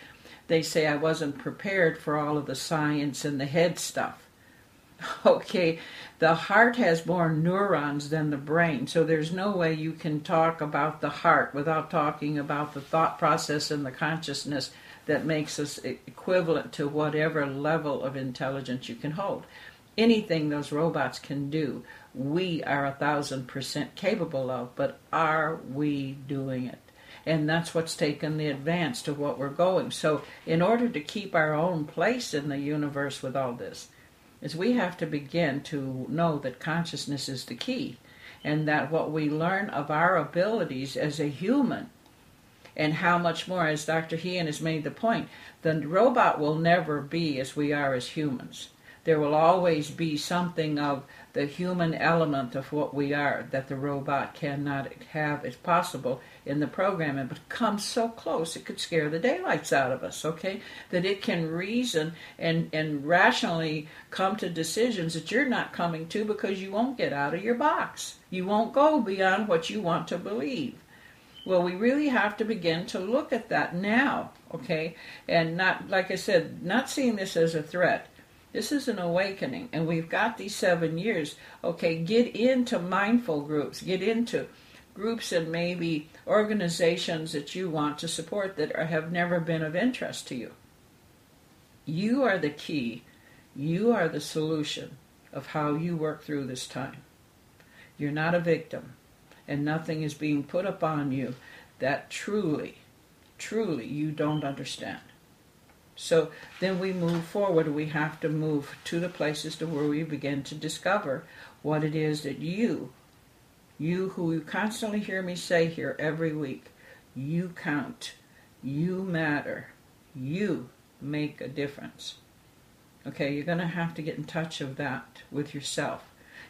they say I wasn't prepared for all of the science and the head stuff. Okay, the heart has more neurons than the brain, so there's no way you can talk about the heart without talking about the thought process and the consciousness that makes us equivalent to whatever level of intelligence you can hold. Anything those robots can do we are a thousand percent capable of, but are we doing it? And that's what's taken the advance to what we're going. So, in order to keep our own place in the universe with all this, is we have to begin to know that consciousness is the key, and that what we learn of our abilities as a human, and how much more, as Dr. Hien has made the point, the robot will never be as we are as humans There will always be something of the human element of what we are that the robot cannot have as possible in the programming, but comes so close it could scare the daylights out of us, okay? That it can reason and, and rationally come to decisions that you're not coming to because you won't get out of your box. You won't go beyond what you want to believe. Well, we really have to begin to look at that now, okay? And not, like I said, not seeing this as a threat. This is an awakening, and we've got these seven years. Okay, get into mindful groups, get into groups and maybe organizations that you want to support that are, have never been of interest to you. You are the key, you are the solution of how you work through this time. You're not a victim and nothing is being put upon you that truly, truly you don't understand. So then we move forward. We have to move to the places to where we begin to discover what it is that you, you who you constantly hear me say here every week, you count, you matter, you make a difference. Okay, you're going to have to get in touch of that with yourself.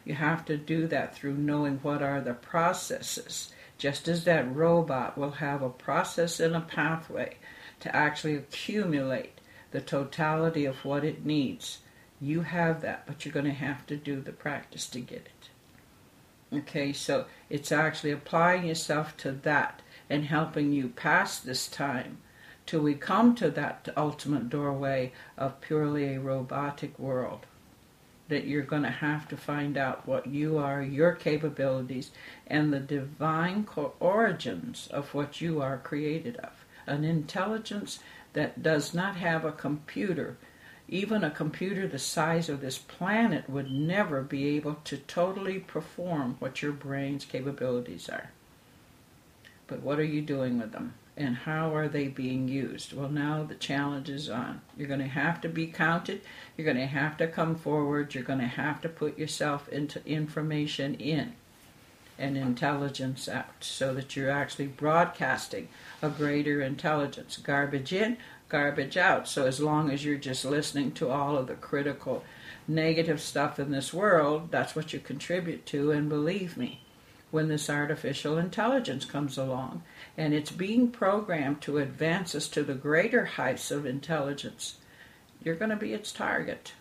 You have to do that through knowing what are the processes. Just as that robot will have a process and a pathway to actually accumulate the totality of what it needs. You have that, but you're going to have to do the practice to get it. Okay, so it's actually applying yourself to that and helping you pass this time till we come to that ultimate doorway of purely a robotic world that you're going to have to find out what you are, your capabilities, and the divine origins of what you are created of. An intelligence that does not have a computer. Even a computer the size of this planet would never be able to totally perform what your brain's capabilities are. But what are you doing with them? And how are they being used? Well, now the challenge is on. You're going to have to be counted. You're going to have to come forward. You're going to have to put yourself into information in and intelligence out so that you're actually broadcasting a greater intelligence. Garbage in, garbage out. So as long as you're just listening to all of the critical negative stuff in this world, that's what you contribute to. And believe me, when this artificial intelligence comes along, and it's being programmed to advance us to the greater heights of intelligence, you're going to be its target.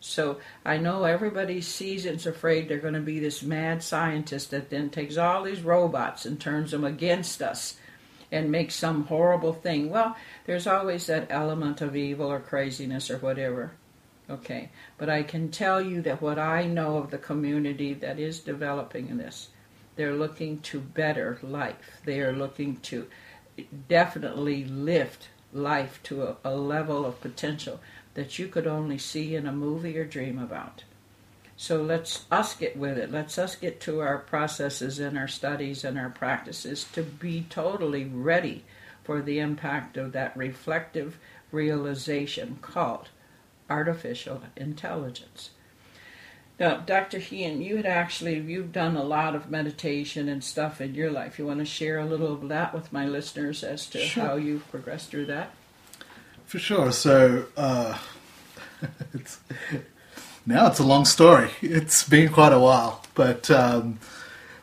So I know everybody sees it's afraid they're going to be this mad scientist that then takes all these robots and turns them against us and makes some horrible thing. Well, there's always that element of evil or craziness or whatever. Okay, but I can tell you that what I know of the community that is developing in this they're looking to better life. They are looking to definitely lift life to a, a, level of potential that you could only see in a movie or dream about. So let's us get with it. Let's us get to our processes and our studies and our practices to be totally ready for the impact of that reflective realization called artificial intelligence. Now, Dr. Hien, you had actually you've done a lot of meditation and stuff in your life. You want to share a little of that with my listeners as to sure. how you've progressed through that? For sure. So uh, it's now it's a long story. It's been quite a while, but um,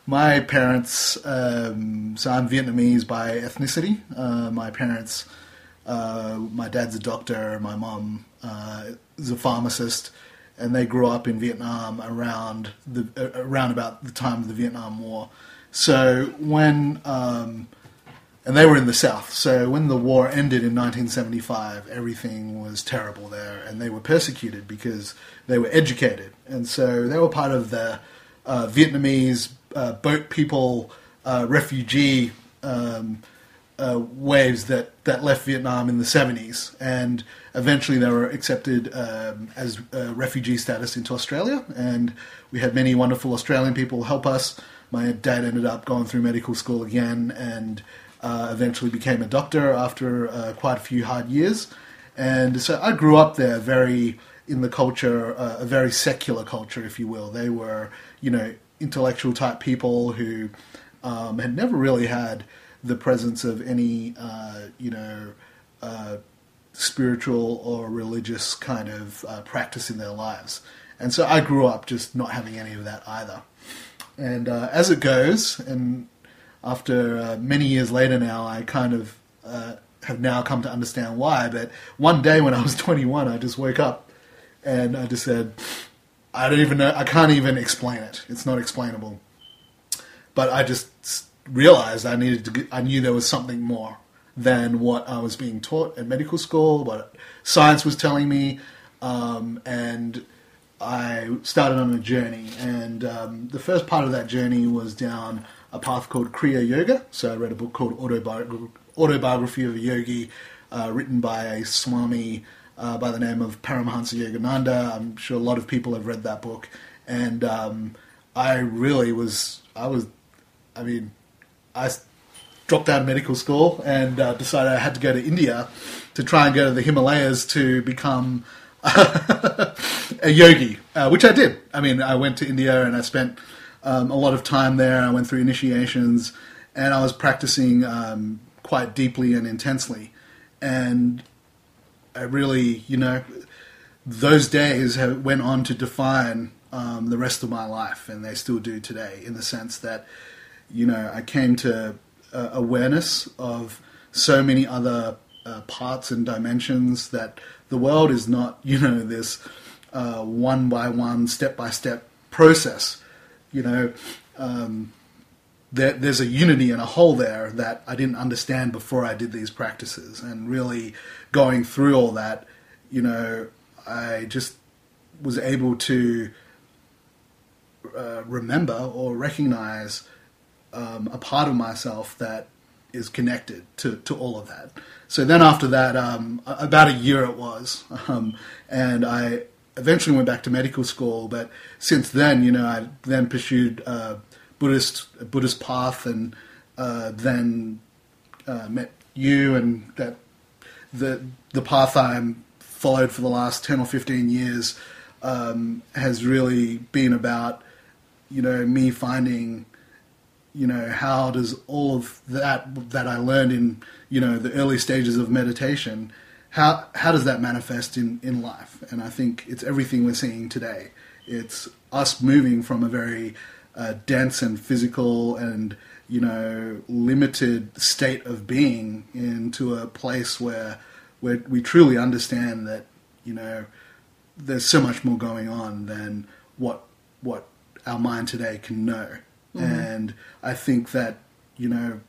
my parents. Um, so I'm Vietnamese by ethnicity. Uh, my parents. Uh, my dad's a doctor. My mom uh, is a pharmacist and they grew up in Vietnam around the uh, around about the time of the Vietnam War. So when um, and they were in the South. So when the war ended in 1975, everything was terrible there, and they were persecuted because they were educated, and so they were part of the uh, Vietnamese uh, boat people uh, refugee. Um, uh, waves that, that left Vietnam in the 70s, and eventually they were accepted um, as uh, refugee status into Australia. And we had many wonderful Australian people help us. My dad ended up going through medical school again and uh, eventually became a doctor after uh, quite a few hard years. And so I grew up there very in the culture, uh, a very secular culture, if you will. They were, you know, intellectual type people who um, had never really had the presence of any, uh, you know, uh, spiritual or religious kind of uh, practice in their lives. And so I grew up just not having any of that either. And uh, as it goes, and after uh, many years later now, I kind of uh, have now come to understand why. But one day when I was 21, I just woke up and I just said, I don't even know, I can't even explain it. It's not explainable. But I just realized I needed to, I knew there was something more than what I was being taught at medical school, what science was telling me. Um, and I started on a journey. And um, the first part of that journey was down a path called Kriya Yoga. So I read a book called Autobi- Autobiography of a Yogi, uh, written by a Swami uh, by the name of Paramahansa Yogananda. I'm sure a lot of people have read that book. And um, I really was, I was, I mean, I dropped out of medical school and uh, decided I had to go to India to try and go to the Himalayas to become a yogi, uh, which I did. I mean, I went to India and I spent um, a lot of time there. I went through initiations and I was practicing um, quite deeply and intensely. And I really, you know, those days have, went on to define um, the rest of my life, and they still do today, in the sense that, you know, I came to uh, awareness of so many other uh, parts and dimensions that the world is not, you know, this uh, one by one, step by step process. You know, um, there, there's a unity and a whole there that I didn't understand before I did these practices. And really going through all that, you know, I just was able to uh, remember or recognize um, a part of myself that is connected to, to all of that. So then after that, um, about a year it was, um, and I eventually went back to medical school. But since then, you know, I then pursued uh, Buddhist Buddhist path, and uh, then uh, met you, and that the the path I'm followed for the last ten or fifteen years um, has really been about you know me finding you know how does all of that that I learned in you know the early stages of meditation how how does that manifest in in life? And I think it's everything we're seeing today. It's us moving from a very uh, dense and physical and you know limited state of being into a place where where we truly understand that you know there's so much more going on than what what our mind today can know mm-hmm. and I think that you know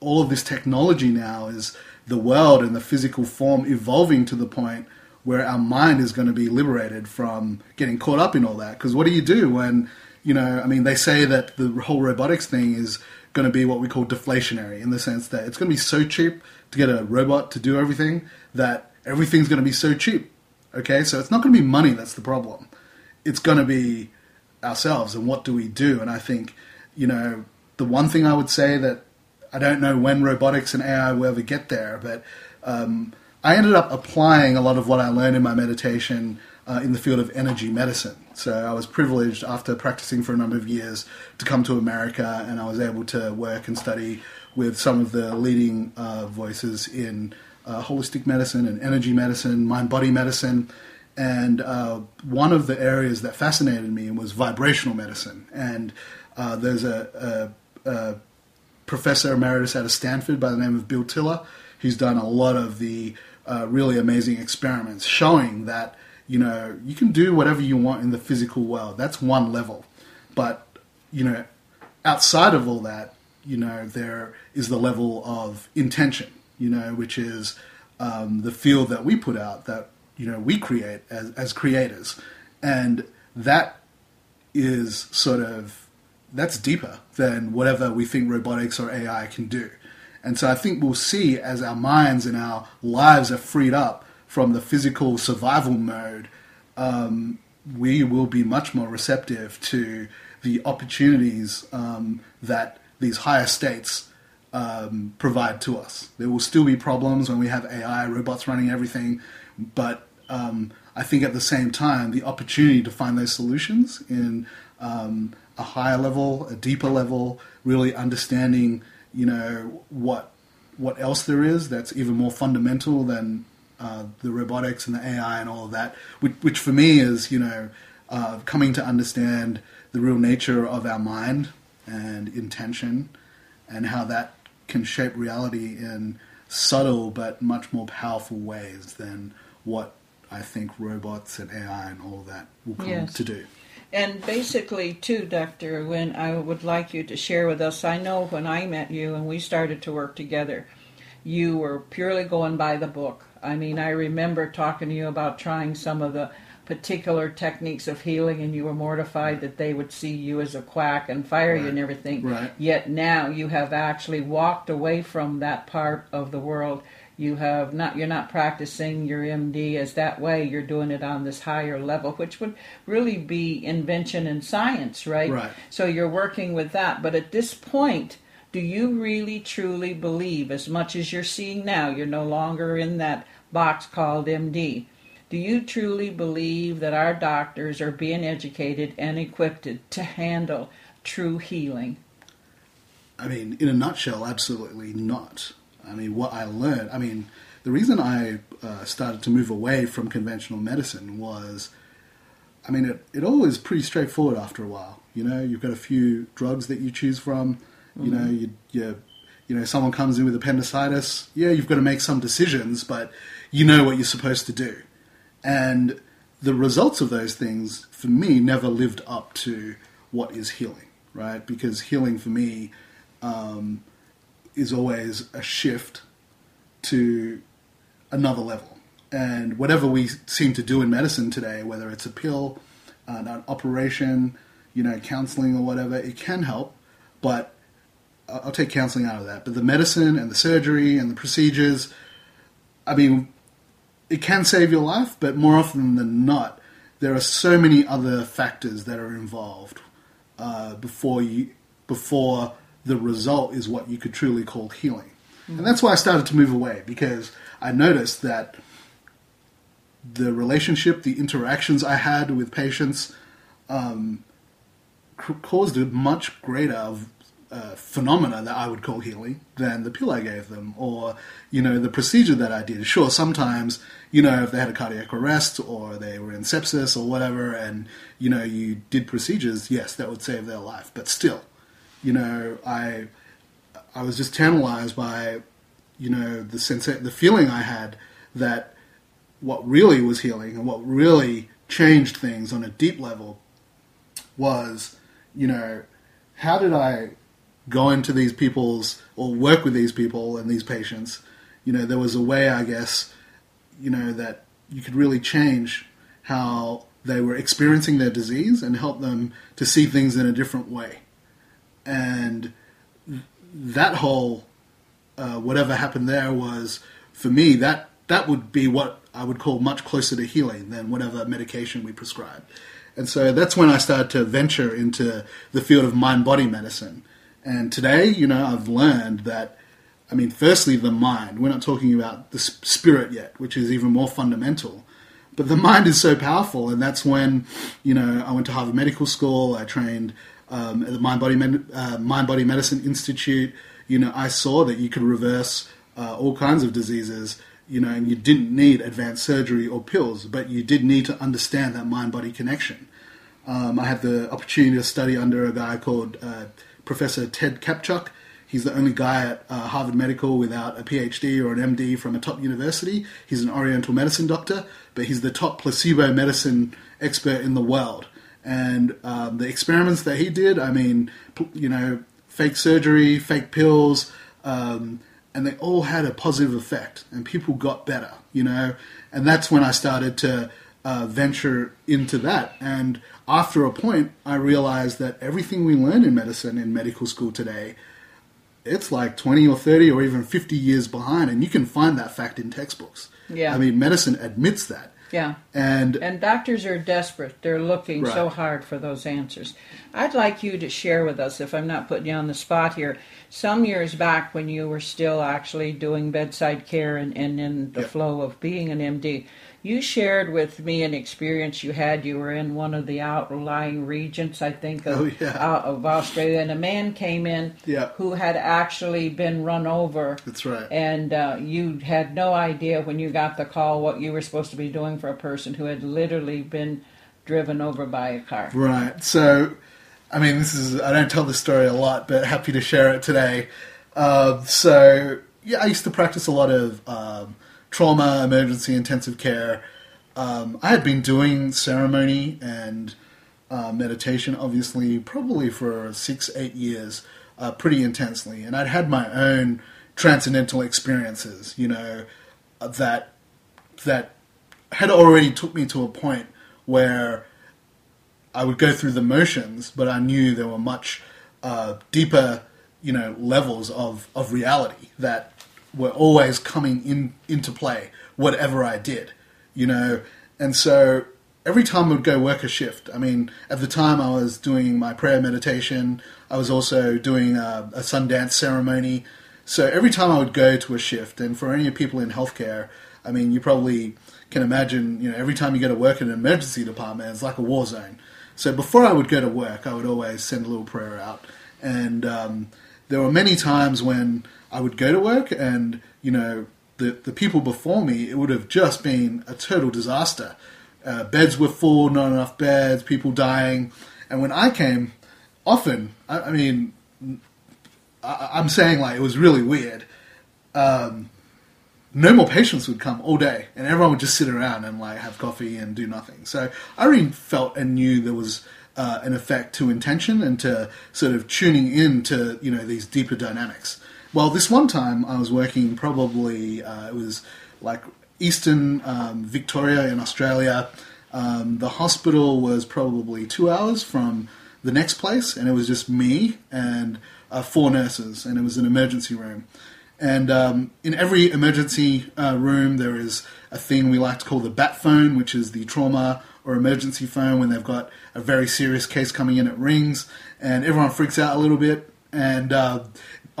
all of this technology now is the world and the physical form evolving to the point where our mind is going to be liberated from getting caught up in all that because what do you do when you know, I mean, they say that the whole robotics thing is going to be what we call deflationary in the sense that it's going to be so cheap to get a robot to do everything that everything's going to be so cheap. Okay, so it's not going to be money that's the problem. It's going to be ourselves and what do we do? And I think, you know, the one thing I would say that I don't know when robotics and AI will ever get there, but um, I ended up applying a lot of what I learned in my meditation uh, in the field of energy medicine. So I was privileged after practicing for a number of years to come to America, and I was able to work and study with some of the leading uh, voices in uh, holistic medicine and energy medicine, mind body medicine. And uh, one of the areas that fascinated me was vibrational medicine. And uh, there's a, a, a professor emeritus out of Stanford by the name of Bill Tiller. He's done a lot of the uh, really amazing experiments showing that you know, you can do whatever you want in the physical world. That's one level. But, you know, outside of all that, you know, there is the level of intention, you know, which is um, the field that we put out, that, you know, we create as, as creators. And that is sort of, that's deeper than whatever we think robotics or AI can do. And so I think we'll see as our minds and our lives are freed up from the physical survival mode, um, we will be much more receptive to the opportunities um, that these higher states um, provide to us. There will still be problems when we have AI, robots running everything, but um, I think at the same time, the opportunity to find those solutions in um, a higher level, a deeper level, really understanding, you know, what what else there is that's even more fundamental than uh, the robotics and the AI and all of that, which, which for me is, you know, uh, coming to understand the real nature of our mind and intention and how that can shape reality in subtle but much more powerful ways than what I think robots and AI and all that will come Yes. to do. And basically, too, Dr. Nguyen, I would like you to share with us. I know when I met you and we started to work together, you were purely going by the book. I mean, I remember talking to you about trying some of the particular techniques of healing, and you were mortified that they would see you as a quack and fire you and everything. Right. Yet now you have actually walked away from that part of the world. You have not. You're not practicing your MD as that way. You're doing it on this higher level, which would really be invention and science, right? Right. So you're working with that. But at this point, do you really truly believe, as much as you're seeing now, you're no longer in that box called MD? Do you truly believe that our doctors are being educated and equipped to handle true healing? I mean, in a nutshell, absolutely not. I mean, what I learned, I mean, the reason I uh, started to move away from conventional medicine was, I mean, it, it all is pretty straightforward after a while. You know, you've got a few drugs that you choose from. You know, you, you, you know, someone comes in with appendicitis. Yeah, you've got to make some decisions, but you know what you're supposed to do. And the results of those things, for me, never lived up to what is healing, right? Because healing for me um, is always a shift to another level. And whatever we seem to do in medicine today, whether it's a pill, an, an operation, you know, counseling or whatever, it can help, but I'll I'll take counseling out of that. But the medicine and the surgery and the procedures, I mean, it can save your life, but more often than not, there are so many other factors that are involved uh, before you before the result is what you could truly call healing. And that's why I started to move away because I noticed that the relationship, the interactions I had with patients, um, caused a much greater uh, phenomena that I would call healing than the pill I gave them, or you know the procedure that I did. Sure, sometimes you know if they had a cardiac arrest or they were in sepsis or whatever, and you know you did procedures, yes, that would save their life. But still, you know, I I was just tantalized by you know the sense the feeling I had that what really was healing and what really changed things on a deep level was, you know, how did I go into these people's or work with these people and these patients? You know, there was a way, I guess, you know, that you could really change how they were experiencing their disease and help them to see things in a different way. And that whole uh, whatever happened there was for me that that would be what I would call much closer to healing than whatever medication we prescribe. And so that's when I started to venture into the field of mind body medicine. And today, you know, I've learned that, I mean, firstly, the mind. We're not talking about the spirit yet, which is even more fundamental. But the mind is so powerful, and that's when, you know, I went to Harvard Medical School. I trained um, at the Mind Body uh, Mind Body Medicine Institute. You know, I saw that you could reverse uh, all kinds of diseases. You know, and you didn't need advanced surgery or pills, but you did need to understand that mind-body connection. Um, I had the opportunity to study under a guy called uh, Professor Ted Kaptchuk. He's the only guy at uh, Harvard Medical without a PhD or an MD from a top university. He's an Oriental medicine doctor, but he's the top placebo medicine expert in the world. And um, the experiments that he did, I mean, you know, fake surgery, fake pills, um, and they all had a positive effect, and people got better, you know. And that's when I started to uh, venture into that. And after a point, I realized that everything we learn in medicine in medical school today, it's like 20 or 30 or even 50 years behind, and you can find that fact in textbooks. Yeah. I mean, medicine admits that. Yeah. And And doctors are desperate. They're looking so hard for those answers. I'd like you to share with us, if I'm not putting you on the spot here, some years back when you were still actually doing bedside care and, and in the flow of being an MD, You shared with me an experience you had. You were in one of the outlying regions, I think, of, Oh, yeah. uh, of Australia, and a man came in Yeah. who had actually been run over. That's right. And uh, you had no idea when you got the call what you were supposed to be doing for a person who had literally been driven over by a car. Right. So, I mean, this is, I don't tell this story a lot, but happy to share it today. Uh, so, yeah, I used to practice a lot of um, trauma, emergency, intensive care. Um, I had been doing ceremony and uh, meditation, obviously, probably for six, eight years, uh, pretty intensely. And I'd had my own transcendental experiences, you know, that that had already took me to a point where I would go through the motions, but I knew there were much uh, deeper, you know, levels of, of reality that were always coming in into play, whatever I did, you know. And so every time I would go work a shift, I mean, at the time I was doing my prayer meditation, I was also doing a, a Sundance ceremony. So every time I would go to a shift, and for any people in healthcare, I mean, you probably can imagine, you know, every time you go to work in an emergency department, it's like a war zone. So before I would go to work, I would always send a little prayer out. And um, there were many times when I would go to work and, you know, the, the people before me, it would have just been a total disaster. Uh, beds were full, not enough beds, people dying. And when I came, often, I, I mean, I, I'm saying like it was really weird. Um, no more patients would come all day, and everyone would just sit around and like have coffee and do nothing. So I really felt and knew there was uh, an effect to intention and to sort of tuning in to you know these deeper dynamics. Well, this one time I was working probably uh, it was like Eastern um, Victoria in Australia. Um, the hospital was probably two hours from the next place, and it was just me and uh, four nurses, and it was an emergency room. And um, in every emergency uh, room, there is a thing we like to call the bat phone, which is the trauma or emergency phone when they've got a very serious case coming in. It rings, and everyone freaks out a little bit. And uh,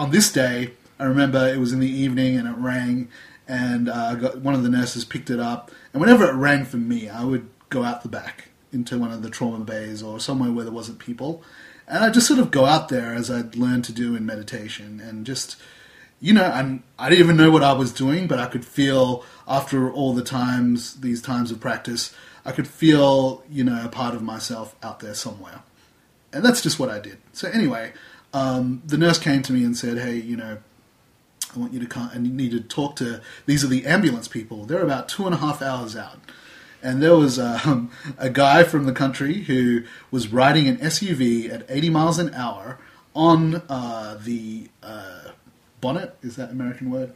on this day, I remember it was in the evening, and it rang, and uh, got one of the nurses picked it up. And whenever it rang for me, I would go out the back into one of the trauma bays or somewhere where there wasn't people, and I just sort of go out there as I'd learned to do in meditation, and just you know, and I didn't even know what I was doing, but I could feel after all the times, these times of practice, I could feel, you know, a part of myself out there somewhere. And that's just what I did. So anyway, um, the nurse came to me and said, hey, you know, I want you to come and you need to talk to, these are the ambulance people. They're about two and a half hours out. And there was um, a guy from the country who was riding an SUV at 80 miles an hour on uh, the uh, bonnet. Is that American word?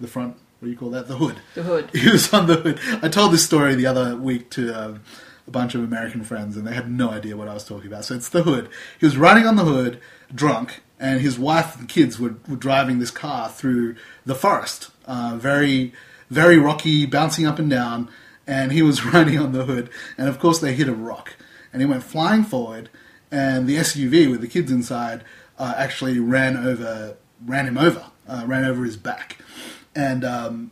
The front. What do you call that? The hood. The hood. He was on the hood. I told this story the other week to um, a bunch of American friends, and they had no idea what I was talking about. So it's the hood. He was riding on the hood, drunk, and his wife and kids were, were driving this car through the forest. Uh, very, very rocky, bouncing up and down, and he was riding on the hood. And of course, they hit a rock, and he went flying forward, and the SUV with the kids inside uh, actually ran over, ran him over, uh, ran over his back, and um,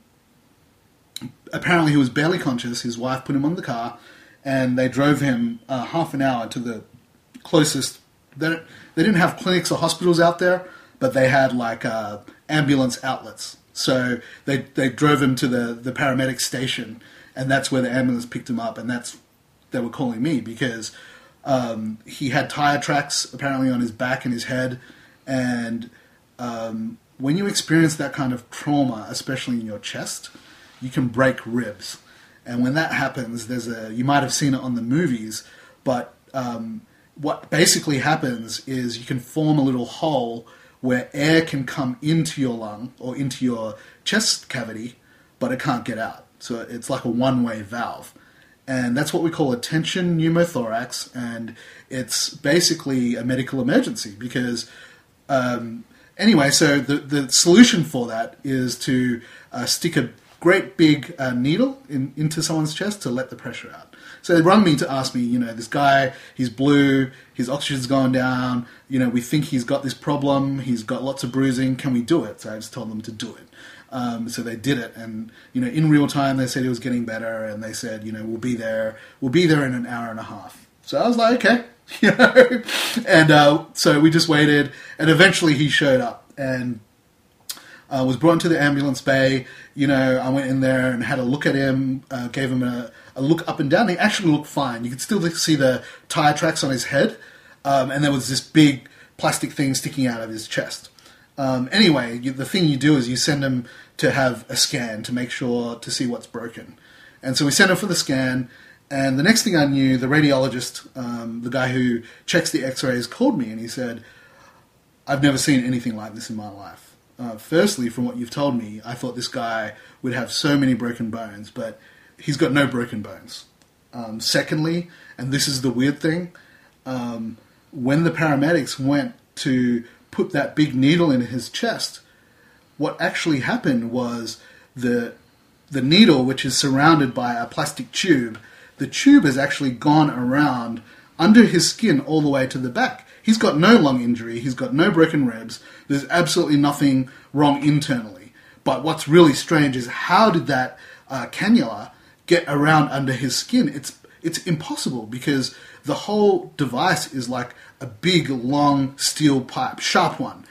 apparently he was barely conscious. His wife put him on the car, and they drove him uh, half an hour to the closest. They, they didn't have clinics or hospitals out there, but they had like uh, ambulance outlets. So they they drove him to the the paramedic station, and that's where the ambulance picked him up, and that's they were calling me because um, he had tire tracks apparently on his back and his head, and um, when you experience that kind of trauma, especially in your chest, you can break ribs. And when that happens, there's a you might have seen it on the movies, but um, what basically happens is you can form a little hole where air can come into your lung or into your chest cavity, but it can't get out. So it's like a one-way valve. And that's what we call a tension pneumothorax, and it's basically a medical emergency because um, anyway, so the, the solution for that is to uh, stick a great big uh, needle in, into someone's chest to let the pressure out. So they rung me to ask me, you know, this guy, he's blue, his oxygen's gone down, you know, we think he's got this problem, he's got lots of bruising, can we do it? So I just told them to do it. Um, so they did it, and you know, in real time, they said he was getting better, and they said, you know, we'll be there, we'll be there in an hour and a half. So I was like, okay, you know, and uh, so we just waited, and eventually he showed up, and uh, was brought into the ambulance bay. You know, I went in there and had a look at him, uh, gave him a, a, look up and down. He actually looked fine. You could still see the tire tracks on his head, um, and there was this big plastic thing sticking out of his chest. Um, anyway, you, the thing you do is you send him to have a scan to make sure to see what's broken. And so we sent him for the scan. And the next thing I knew, the radiologist, um, the guy who checks the x rays, called me and he said, I've never seen anything like this in my life. Uh, firstly, from what you've told me, I thought this guy would have so many broken bones, but he's got no broken bones. Um, secondly, and this is the weird thing, um, when the paramedics went to put that big needle in his chest, what actually happened was the the needle, which is surrounded by a plastic tube, the tube has actually gone around under his skin all the way to the back. He's got no lung injury, he's got no broken ribs, there's absolutely nothing wrong internally. But what's really strange is how did that uh, cannula get around under his skin? It's it's impossible because the whole device is like a big, long steel pipe, sharp one.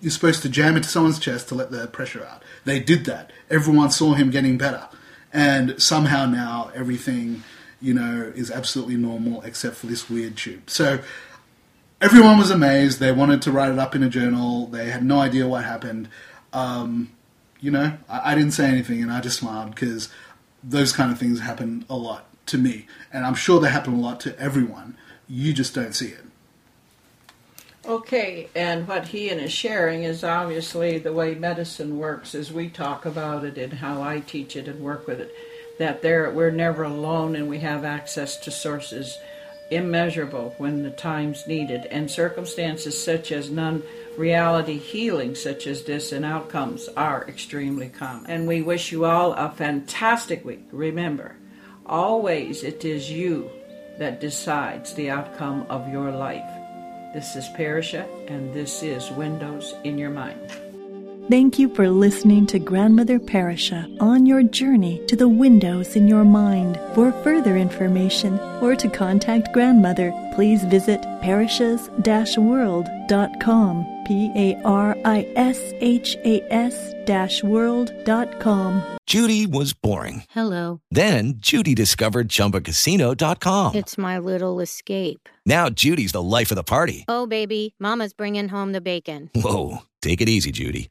You're supposed to jam into someone's chest to let the pressure out. They did that. Everyone saw him getting better. And somehow now everything, you know, is absolutely normal except for this weird tube. So everyone was amazed. They wanted to write it up in a journal. They had no idea what happened. Um, you know, I, I didn't say anything and I just smiled because those kind of things happen a lot to me. And I'm sure they happen a lot to everyone. You just don't see it. Okay, and what Hien is sharing is obviously the way medicine works as we talk about it and how I teach it and work with it. That there we're never alone and we have access to sources immeasurable when the time's needed and circumstances such as none reality healing such as this and outcomes are extremely common. And we wish you all a fantastic week. Remember, always it is you that decides the outcome of your life. This is Parisha, and this is Windows in Your Mind. Thank you for listening to Grandmother Parisha on your journey to the windows in your mind. For further information or to contact Grandmother, please visit parishas-world.com, P A R I S H A S world.com. Judy was boring. Hello. Then Judy discovered chumbacasino.com. It's my little escape. Now Judy's the life of the party. Oh, baby, Mama's bringing home the bacon. Whoa. Take it easy, Judy.